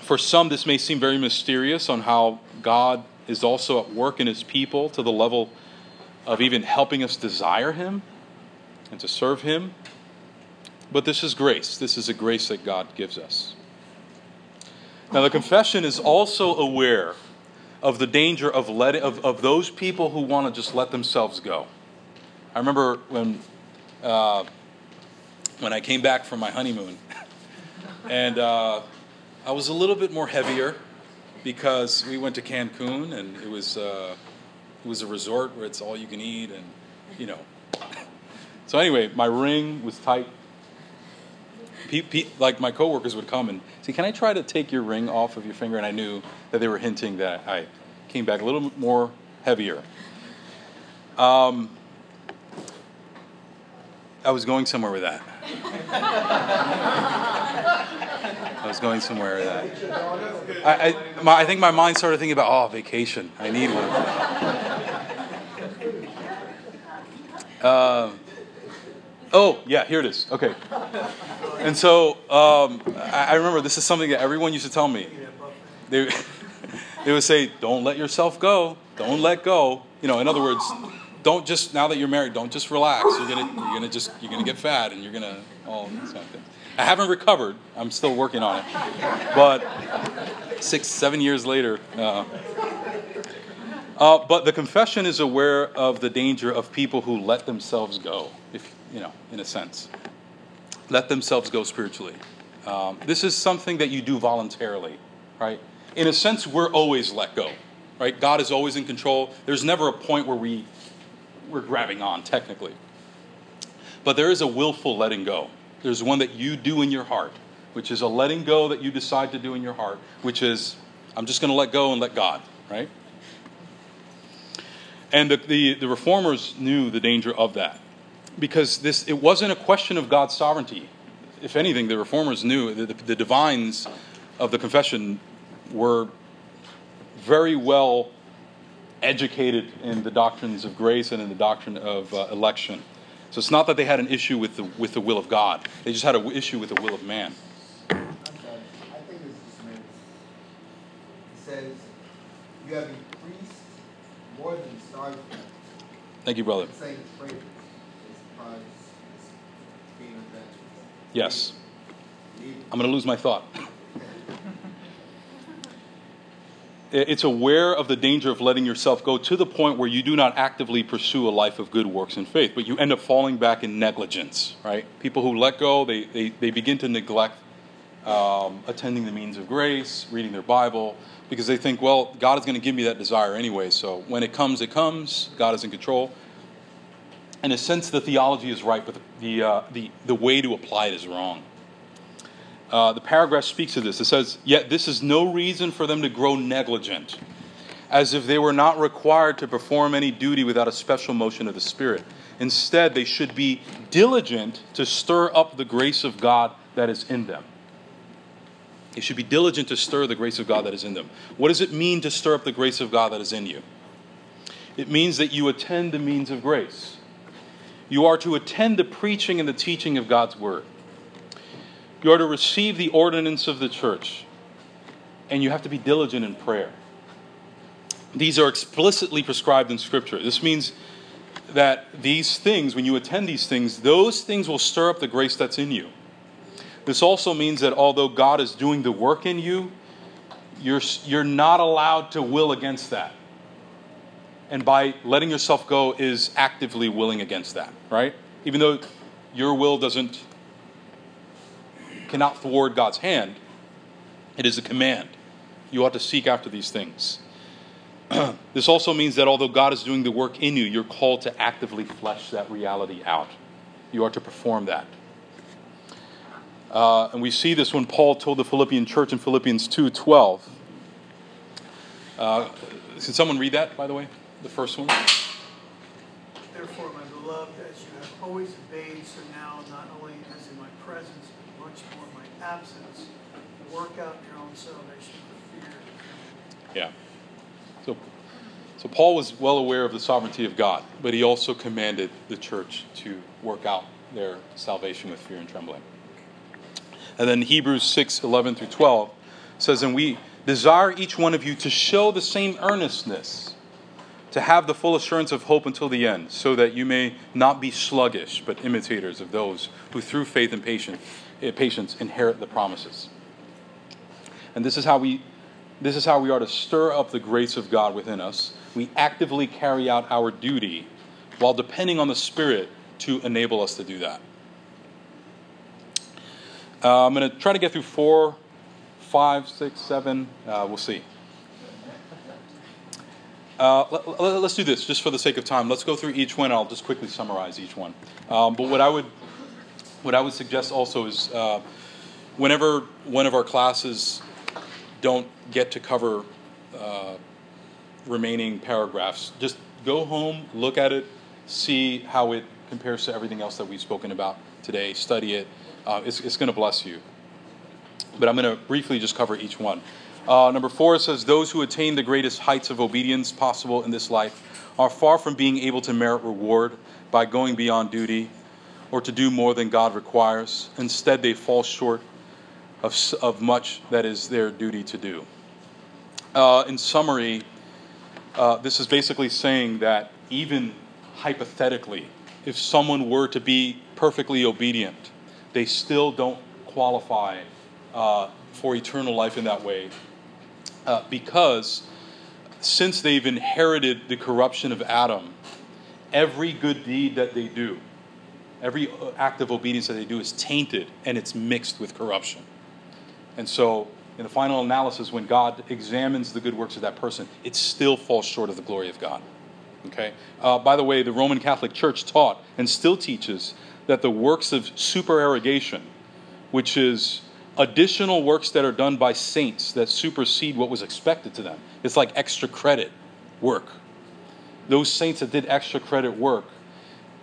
for some, this may seem very mysterious on how God is also at work in His people to the level of even helping us desire Him and to serve Him. But this is grace. This is a grace that God gives us. Now, the confession is also aware of the danger of, letting, of, of those people who want to just let themselves go. I remember when uh, when I came back from my honeymoon, and uh, I was a little bit more heavier because we went to Cancun and it was uh, it was a resort where it's all you can eat and you know. So anyway, my ring was tight. Pete, Pete, like my coworkers would come and say, "Can I try to take your ring off of your finger?" And I knew that they were hinting that I came back a little more heavier. Um, I was going somewhere with that. I was going somewhere with that. I, I, my, I think my mind started thinking about, oh, vacation. I need one. Uh, oh, yeah, here it is. Okay. And so um, I, I remember this is something that everyone used to tell me. They, they would say, don't let yourself go. Don't let go. You know, in other words, don't just now that you're married, don't just relax. You're gonna you're gonna just you're gonna get fat and you're gonna all these kind of things. I haven't recovered. I'm still working on it, but six seven years later. Uh, uh, but the confession is aware of the danger of people who let themselves go, if you know, in a sense, let themselves go spiritually. Um, this is something that you do voluntarily, right? In a sense, we're always let go, right? God is always in control. There's never a point where we we're grabbing on technically. But there is a willful letting go. There's one that you do in your heart, which is a letting go that you decide to do in your heart, which is, I'm just going to let go and let God, right? And the, the, the reformers knew the danger of that because this, it wasn't a question of God's sovereignty. If anything, the reformers knew the, the divines of the confession were very well educated in the doctrines of grace and in the doctrine of uh, election. So it's not that they had an issue with the, with the will of God, they just had an issue with the will of man. Says, You have increased more than. Thank you, brother. Yes. I'm going to lose my thought. It's aware of the danger of letting yourself go to the point where you do not actively pursue a life of good works and faith, but you end up falling back in negligence, right? People who let go, they, they, they begin to neglect um, attending the means of grace, reading their Bible, because they think, well, God is going to give me that desire anyway, so when it comes, it comes. God is in control. in a sense, the theology is right, but the, uh, the, the way to apply it is wrong. Uh, the paragraph speaks to this. It says, Yet this is no reason for them to grow negligent, as if they were not required to perform any duty without a special motion of the Spirit. Instead, they should be diligent to stir up the grace of God that is in them. They should be diligent to stir the grace of God that is in them. What does it mean to stir up the grace of God that is in you? It means that you attend the means of grace. You are to attend the preaching and the teaching of God's word. You are to receive the ordinance of the church. And you have to be diligent in prayer. These are explicitly prescribed in Scripture. This means that these things, when you attend these things, those things will stir up the grace that's in you. This also means that although God is doing the work in you, you're, you're not allowed to will against that. And by letting yourself go is actively willing against that, right? Even though your will doesn't cannot thwart God's hand, it is a command. You ought to seek after these things. this also means that although God is doing the work in you, you're called to actively flesh that reality out. You are to perform that. Uh, and we see this when Paul told the Philippian church in Philippians 2:12. Uh, can someone read that, by the way? The first one. Beloved, as you have always obeyed, so now, not only as in my presence, but much more in my absence, work out your own salvation with fear. Yeah. So, so Paul was well aware of the sovereignty of God, but he also commanded the church to work out their salvation with fear and trembling. And then Hebrews 6 11 through 12 says, And we desire each one of you to show the same earnestness, to have the full assurance of hope until the end, so that you may not be sluggish, but imitators of those who through faith and patience, patience inherit the promises. And this is how we this is how we are to stir up the grace of God within us. We actively carry out our duty while depending on the Spirit to enable us to do that. Uh, I'm going to try to get through four, five, six, seven. Uh, we'll see. Uh, let, us do this just for the sake of time. Let's go through each one. I'll just quickly summarize each one. Um, but what I would, what I would suggest also is, uh, whenever one of our classes don't get to cover uh, remaining paragraphs, just go home, look at it, see how it compares to everything else that we've spoken about today. Study it. Uh, it's it's going to bless you. But I'm going to briefly just cover each one. Uh, number four says, Those who attain the greatest heights of obedience possible in this life are far from being able to merit reward by going beyond duty or to do more than God requires. Instead, they fall short of, of much that is their duty to do. Uh, in summary, uh, this is basically saying that even hypothetically, if someone were to be perfectly obedient, they still don't qualify uh, for eternal life in that way uh, because since they've inherited the corruption of Adam, every good deed that they do, every uh, act of obedience that they do is tainted and it's mixed with corruption. And so, in the final analysis, when God examines the good works of that person, it still falls short of the glory of God. Okay? Uh, by the way, the Roman Catholic Church taught and still teaches that the works of supererogation, which is additional works that are done by saints that supersede what was expected to them. It's like extra credit work. Those saints that did extra credit work,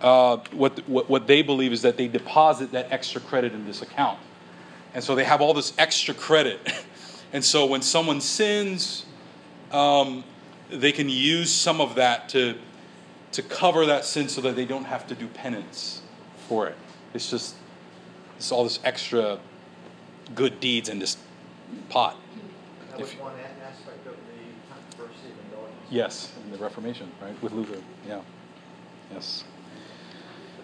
uh, what, what, what they believe is that they deposit that extra credit in this account. And so they have all this extra credit. and so when someone sins, um, they can use some of that to, to cover that sin so that they don't have to do penance for it. It's just it's all this extra good deeds in this pot. That was one aspect of the controversy of indulgence. Yes, in the Reformation, right, with Luther. Yeah. Yes.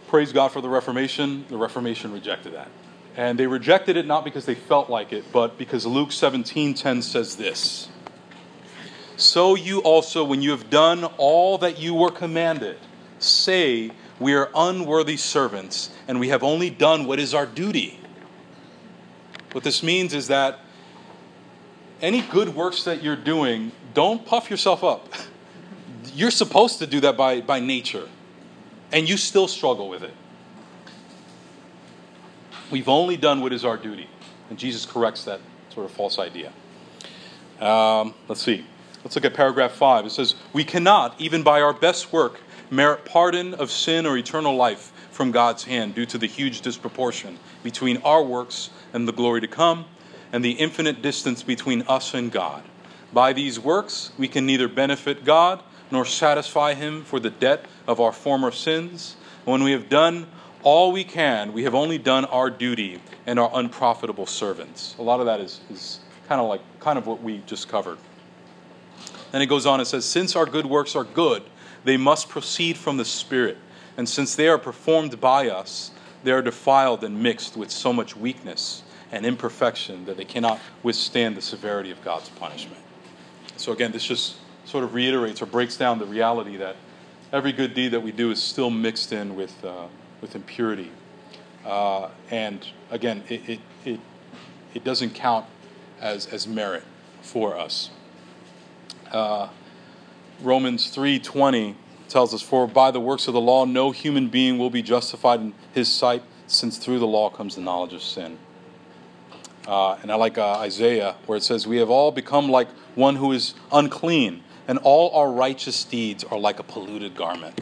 Praise God for the Reformation. The Reformation rejected that. And they rejected it not because they felt like it, but because Luke 17:10 says this. So you also when you have done all that you were commanded, say, we are unworthy servants and we have only done what is our duty. What this means is that any good works that you're doing, don't puff yourself up. You're supposed to do that by, by nature. and you still struggle with it. We've only done what is our duty. And Jesus corrects that sort of false idea. Um, let's see. Let's look at paragraph 5. It says, We cannot, even by our best work, merit pardon of sin or eternal life from God's hand due to the huge disproportion between our works and the glory to come, and the infinite distance between us and God. By these works, we can neither benefit God nor satisfy Him for the debt of our former sins. When we have done all we can, we have only done our duty and are unprofitable servants. A lot of that is, is kind of like kind of what we just covered. Then it goes on and says, Since our good works are good, they must proceed from the Spirit. And since they are performed by us, they are defiled and mixed with so much weakness and imperfection that they cannot withstand the severity of God's punishment. So, again, this just sort of reiterates or breaks down the reality that every good deed that we do is still mixed in with, uh, with impurity. Uh, and again, it, it, it, it, doesn't count as, as merit for us. Uh, Romans 3:20 tells us, "For by the works of the law, no human being will be justified in his sight, since through the law comes the knowledge of sin." Uh, and I like uh, Isaiah, where it says, "We have all become like one who is unclean, and all our righteous deeds are like a polluted garment."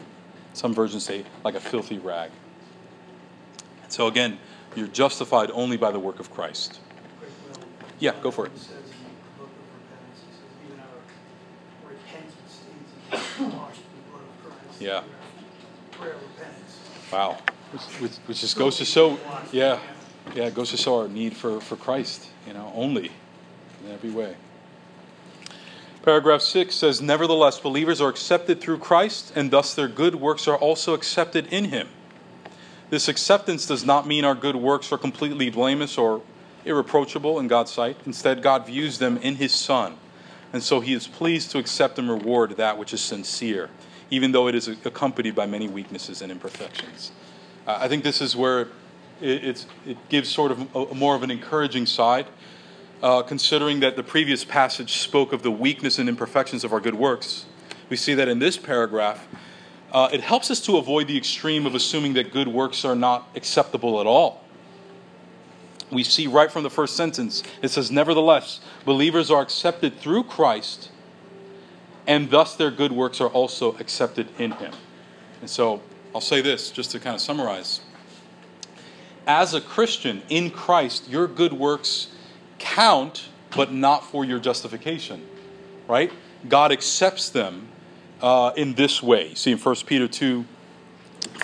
Some versions say, "Like a filthy rag." So again, you're justified only by the work of Christ. Yeah, go for it. Yeah. Wow. Which, which, which just goes to show, yeah, yeah, it goes to show our need for, for Christ, you know, only in every way. Paragraph 6 says, Nevertheless, believers are accepted through Christ, and thus their good works are also accepted in Him. This acceptance does not mean our good works are completely blameless or irreproachable in God's sight. Instead, God views them in His Son, and so He is pleased to accept and reward that which is sincere, even though it is accompanied by many weaknesses and imperfections. Uh, I think this is where it, it gives sort of a, more of an encouraging side, uh, considering that the previous passage spoke of the weakness and imperfections of our good works. We see that in this paragraph, uh, it helps us to avoid the extreme of assuming that good works are not acceptable at all. We see right from the first sentence, it says, Nevertheless, believers are accepted through Christ, and thus their good works are also accepted in Him. And so I'll say this just to kind of summarize. As a Christian in Christ, your good works count, but not for your justification, right? God accepts them uh, in this way. See in 1 Peter 2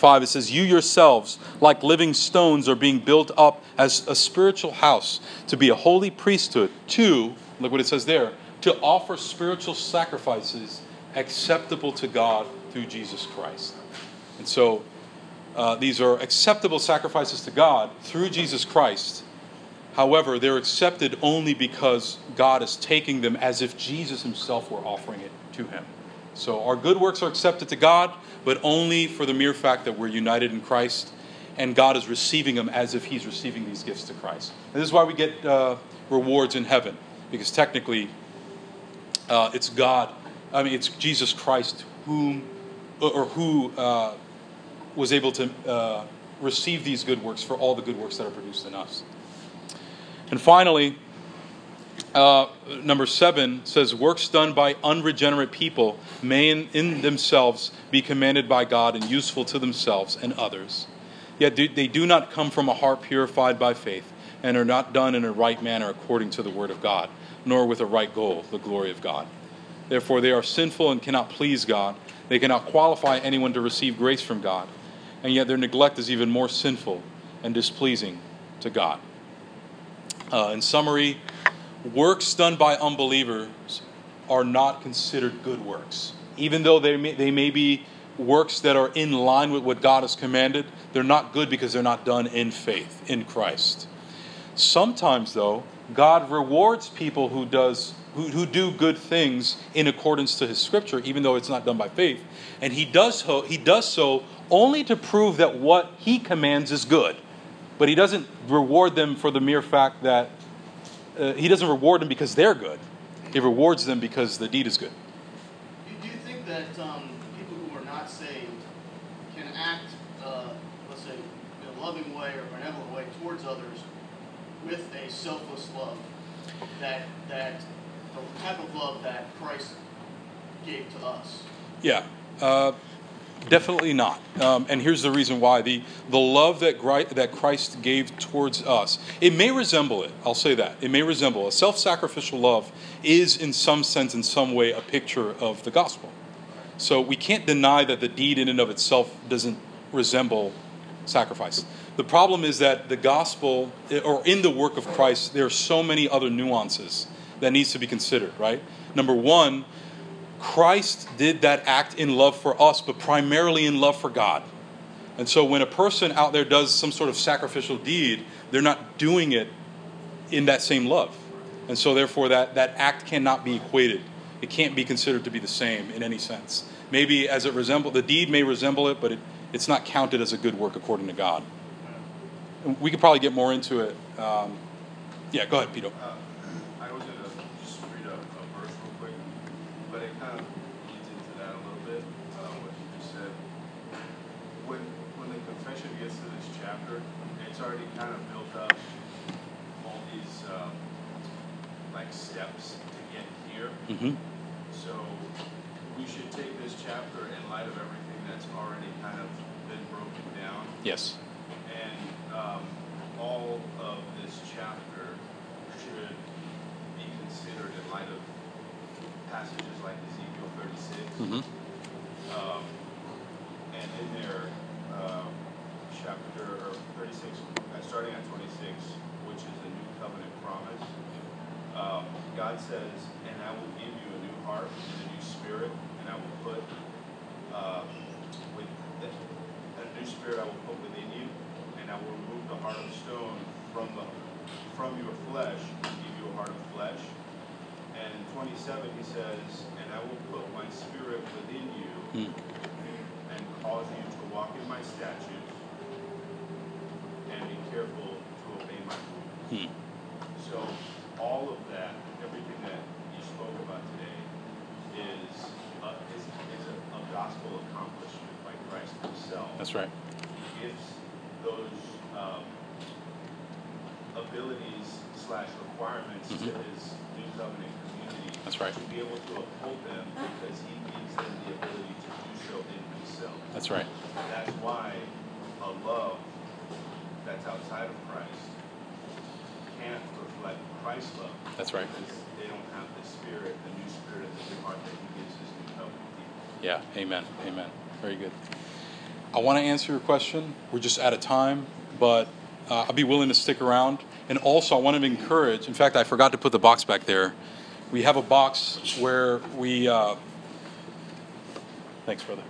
5, it says, You yourselves, like living stones, are being built up as a spiritual house to be a holy priesthood, to, look what it says there, to offer spiritual sacrifices acceptable to God through Jesus Christ. And so uh, these are acceptable sacrifices to God through Jesus Christ. However, they're accepted only because God is taking them as if Jesus himself were offering it to him. So our good works are accepted to God, but only for the mere fact that we're united in Christ, and God is receiving them as if He's receiving these gifts to Christ. And this is why we get uh, rewards in heaven, because technically uh, it's God, I mean, it's Jesus Christ whom or who uh, was able to uh, receive these good works for all the good works that are produced in us. And finally, uh, number seven says, Works done by unregenerate people may in, in, themselves be commanded by God and useful to themselves and others. Yet they do not come from a heart purified by faith and are not done in a right manner according to the word of God, nor with a right goal, the glory of God. Therefore, they are sinful and cannot please God. They cannot qualify anyone to receive grace from God. And yet their neglect is even more sinful and displeasing to God. Uh, in summary, works done by unbelievers are not considered good works. Even though they may, they may be works that are in line with what God has commanded, they're not good because they're not done in faith in Christ. Sometimes, though, God rewards people who does who, who do good things in accordance to His Scripture, even though it's not done by faith, and He does so, He does so only to prove that what He commands is good, but He doesn't reward them for the mere fact that uh, he doesn't reward them because they're good. He rewards them because the deed is good. Do, you think that um, people who are not saved can act, uh, let's say, in a loving way or benevolent way towards others with a selfless love, that that the type of love that Christ gave to us. Yeah, uh, definitely not. Um, and here's the reason why: the the love that that Christ gave towards us, it may resemble it. I'll say that it may resemble a self-sacrificial love is, in some sense, in some way, a picture of the gospel. So we can't deny that the deed in and of itself doesn't resemble sacrifice. The problem is that the gospel, eh, or in the work of Christ, there are so many other nuances that needs to be considered. Right? Number one Christ did that act in love for us, but primarily in love for God. And so when a person out there does some sort of sacrificial deed, they're not doing it in that same love. And so therefore that, that act cannot be equated. It can't be considered to be the same in any sense. Maybe as it resemble the deed may resemble it, but it, it's not counted as a good work according to God. We could probably get more into it. Um, yeah, go ahead, Peter. Uh, I was gonna just read a, a verse real quick, but it kind of leads into that a little bit, uh, what you just said. When, when the confession gets to this chapter, it's already kind of built up all these, um, like steps to get here. Mm-hmm. So we should take this chapter in light of everything that's already kind of been broken down. Yes. Um, all of this chapter should be considered in light of passages like Ezekiel 36. Mm-hmm. Um, and in there, um, chapter or 36, uh, starting at 26, which is the new covenant promise, um, God says, And I will give you a new heart and a new spirit, and I will put uh, with a new spirit I will put within you, and I will remove the heart of stone from the from your flesh and give you a heart of flesh. And in 27 he says, And I will put my spirit within you Mm. and cause you to walk in my statutes and be careful to obey my rules. Hmm. So all of that, everything that you spoke about today, is a, is, is a, a gospel accomplishment by Christ Himself. That's right. He gives those um, abilities slash requirements to Mhm. His new covenant community. That's right. To be able to uphold them because He gives them the ability to do so in Himself. That's right. That's why a love that's outside of Christ can't reflect Christ's love. That's right. Because they don't have the spirit, the new spirit of the new heart that he gives his new covenant people. Yeah, amen. Amen. Very good. I want to answer your question. We're just out of time, but uh, I'll be willing to stick around. And also, I want to encourage, in fact, I forgot to put the box back there. We have a box where we, uh, thanks, brother,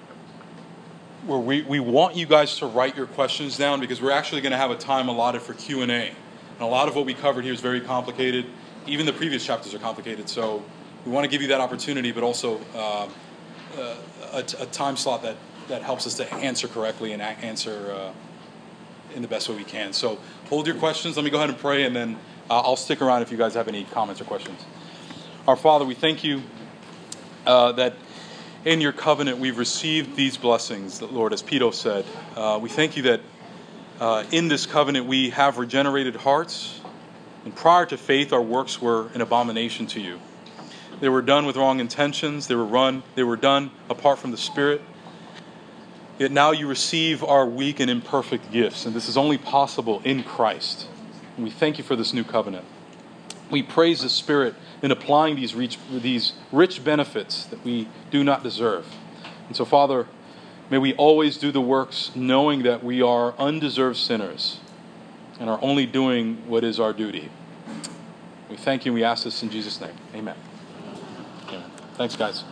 where we, we want you guys to write your questions down because we're actually going to have a time allotted for Q&A. And a lot of what we covered here is very complicated. Even the previous chapters are complicated. So we want to give you that opportunity, but also uh, uh, a, a time slot that, that helps us to answer correctly and answer uh, in the best way we can. So hold your questions. Let me go ahead and pray, and then uh, I'll stick around if you guys have any comments or questions. Our Father, we thank you uh, that in your covenant we've received these blessings, Lord, as Peter said. Uh, we thank you that uh, in this covenant we have regenerated hearts, and prior to faith, our works were an abomination to you. They were done with wrong intentions. They were run. They were done apart from the Spirit. Yet now you receive our weak and imperfect gifts, and this is only possible in Christ. And we thank you for this new covenant. We praise the Spirit in applying these rich, these rich benefits that we do not deserve. And so, Father, may we always do the works knowing that we are undeserved sinners and are only doing what is our duty. We thank you and we ask this in Jesus' name. Amen. Amen. Thanks, guys.